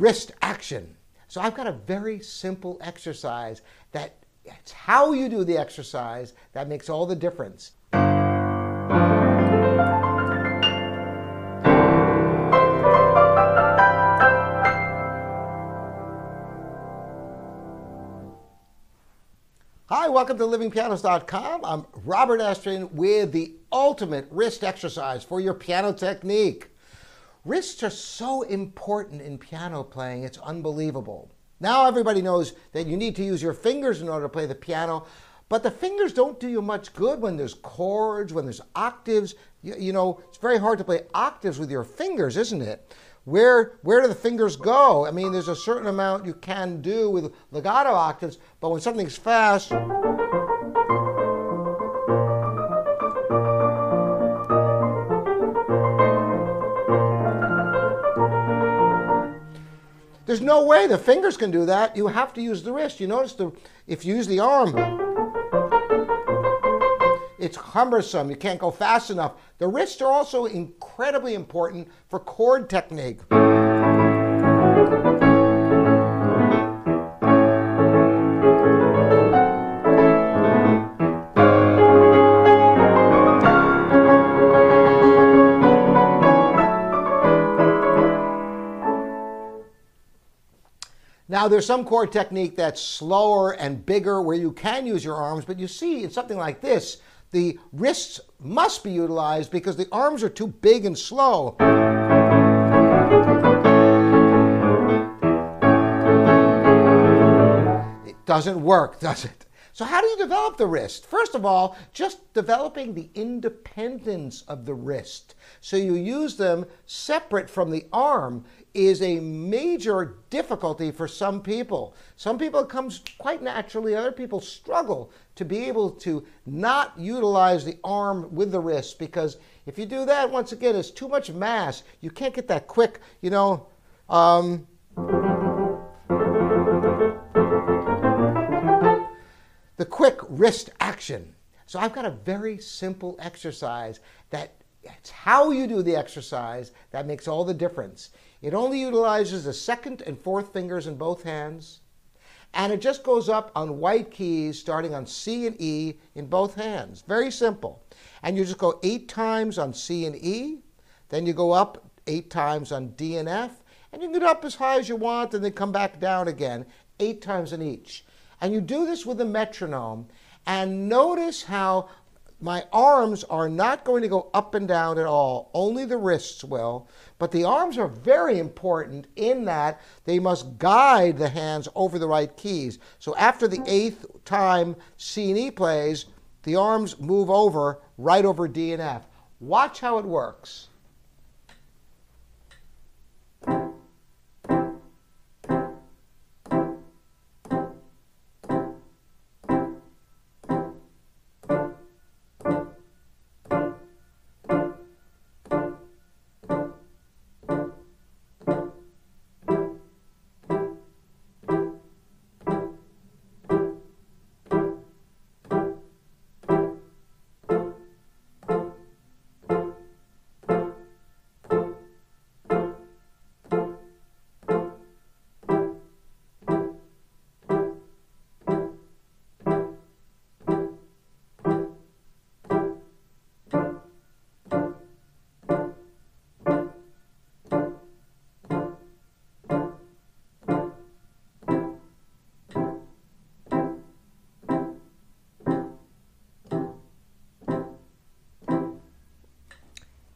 wrist action. So I've got a very simple exercise that it's how you do the exercise that makes all the difference. Hi, welcome to livingpianos.com. I'm Robert Estrin with the ultimate wrist exercise for your piano technique. Wrists are so important in piano playing, it's unbelievable. Now everybody knows that you need to use your fingers in order to play the piano, but the fingers don't do you much good when there's chords, when there's octaves. You, you know, it's very hard to play octaves with your fingers, isn't it? Where, where do the fingers go? I mean, there's a certain amount you can do with legato octaves, but when something's fast, There's no way the fingers can do that. You have to use the wrist. You notice the if you use the arm, it's cumbersome. You can't go fast enough. The wrists are also incredibly important for chord technique. Now, there's some chord technique that's slower and bigger where you can use your arms, but you see in something like this, the wrists must be utilized because the arms are too big and slow. It doesn't work, does it? So, how do you develop the wrist? First of all, just developing the independence of the wrist. So, you use them separate from the arm is a major difficulty for some people. Some people it comes quite naturally, other people struggle to be able to not utilize the arm with the wrist because if you do that, once again, it's too much mass. You can't get that quick, you know. Um, the quick wrist action. So I've got a very simple exercise that it's how you do the exercise that makes all the difference. It only utilizes the second and fourth fingers in both hands, and it just goes up on white keys starting on C and E in both hands. Very simple. And you just go eight times on C and E, then you go up eight times on D and F, and you can get up as high as you want and then come back down again, eight times in each. And you do this with a metronome, and notice how my arms are not going to go up and down at all, only the wrists will. But the arms are very important in that they must guide the hands over the right keys. So after the eighth time C and E plays, the arms move over right over D and F. Watch how it works.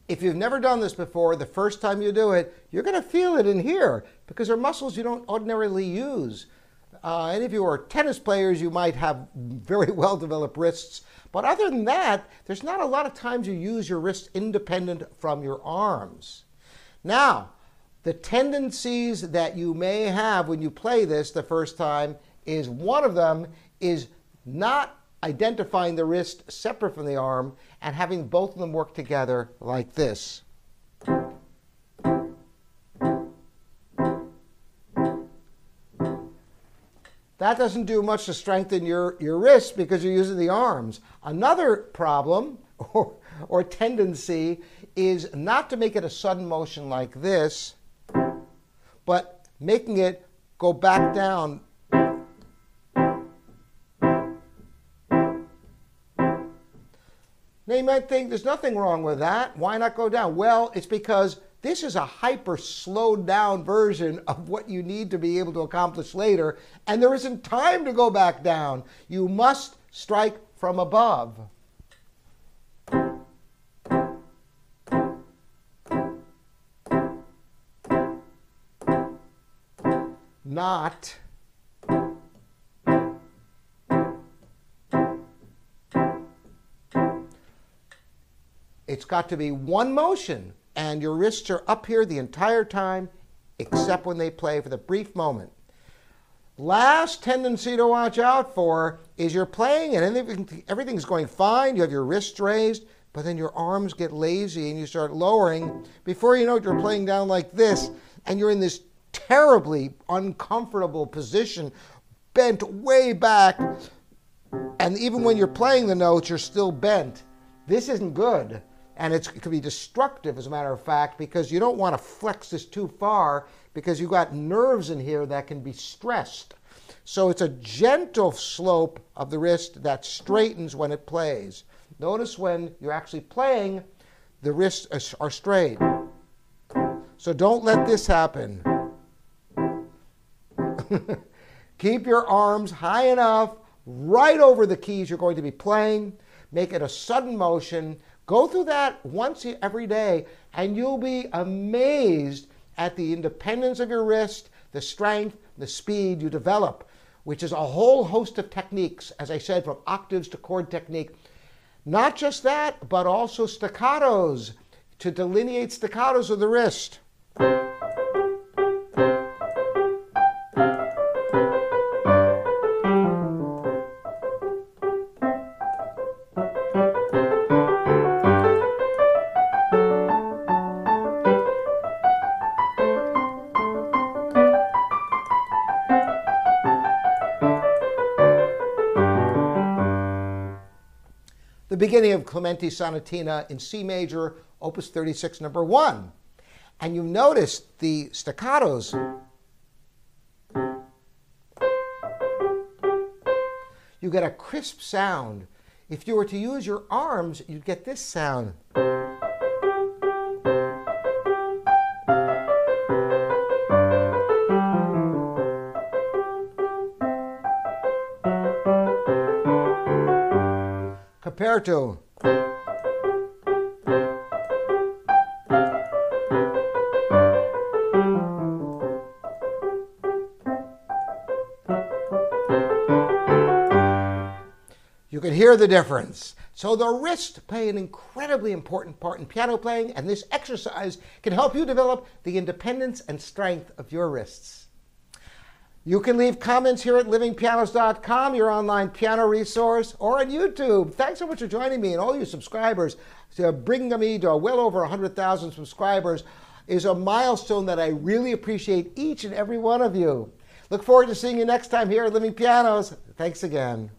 If you've never done this before, the first time you do it, you're going to feel it in here because they're muscles you don't ordinarily use. Uh, any of you are tennis players, you might have very well developed wrists. But other than that, there's not a lot of times you use your wrists independent from your arms. Now, the tendencies that you may have when you play this the first time is one of them is not identifying the wrist separate from the arm and having both of them work together like this. That doesn't do much to strengthen your, your wrists because you're using the arms. Another problem or, or tendency is not to make it a sudden motion like this, but making it go back down. Now you might think there's nothing wrong with that. Why not go down? Well, it's because this is a hyper slowed down version of what you need to be able to accomplish later, and there isn't time to go back down. You must strike from above. Not It's got to be one motion, and your wrists are up here the entire time, except when they play for the brief moment. Last tendency to watch out for is you're playing and everything's going fine. You have your wrists raised, but then your arms get lazy and you start lowering. Before you know it, you're playing down like this, and you're in this terribly uncomfortable position, bent way back. And even when you're playing the notes, you're still bent. This isn't good. And it can be destructive, as a matter of fact, because you don't want to flex this too far because you've got nerves in here that can be stressed. So it's a gentle slope of the wrist that straightens when it plays. Notice when you're actually playing, the wrists are straight. So don't let this happen. Keep your arms high enough, right over the keys you're going to be playing. Make it a sudden motion Go through that once every day, and you'll be amazed at the independence of your wrist, the strength, the speed you develop, which is a whole host of techniques, as I said, from octaves to chord technique. Not just that, but also staccatos to delineate staccatos of the wrist. Beginning of Clementi Sonatina in C major, opus 36, number 1. And you notice the staccatos. You get a crisp sound. If you were to use your arms, you'd get this sound. You can hear the difference. So the wrists play an incredibly important part in piano playing, and this exercise can help you develop the independence and strength of your wrists. You can leave comments here at livingpianos.com, your online piano resource, or on YouTube. Thanks so much for joining me and all you subscribers. Bringing me to well over 100,000 subscribers is a milestone that I really appreciate each and every one of you. Look forward to seeing you next time here at Living Pianos. Thanks again.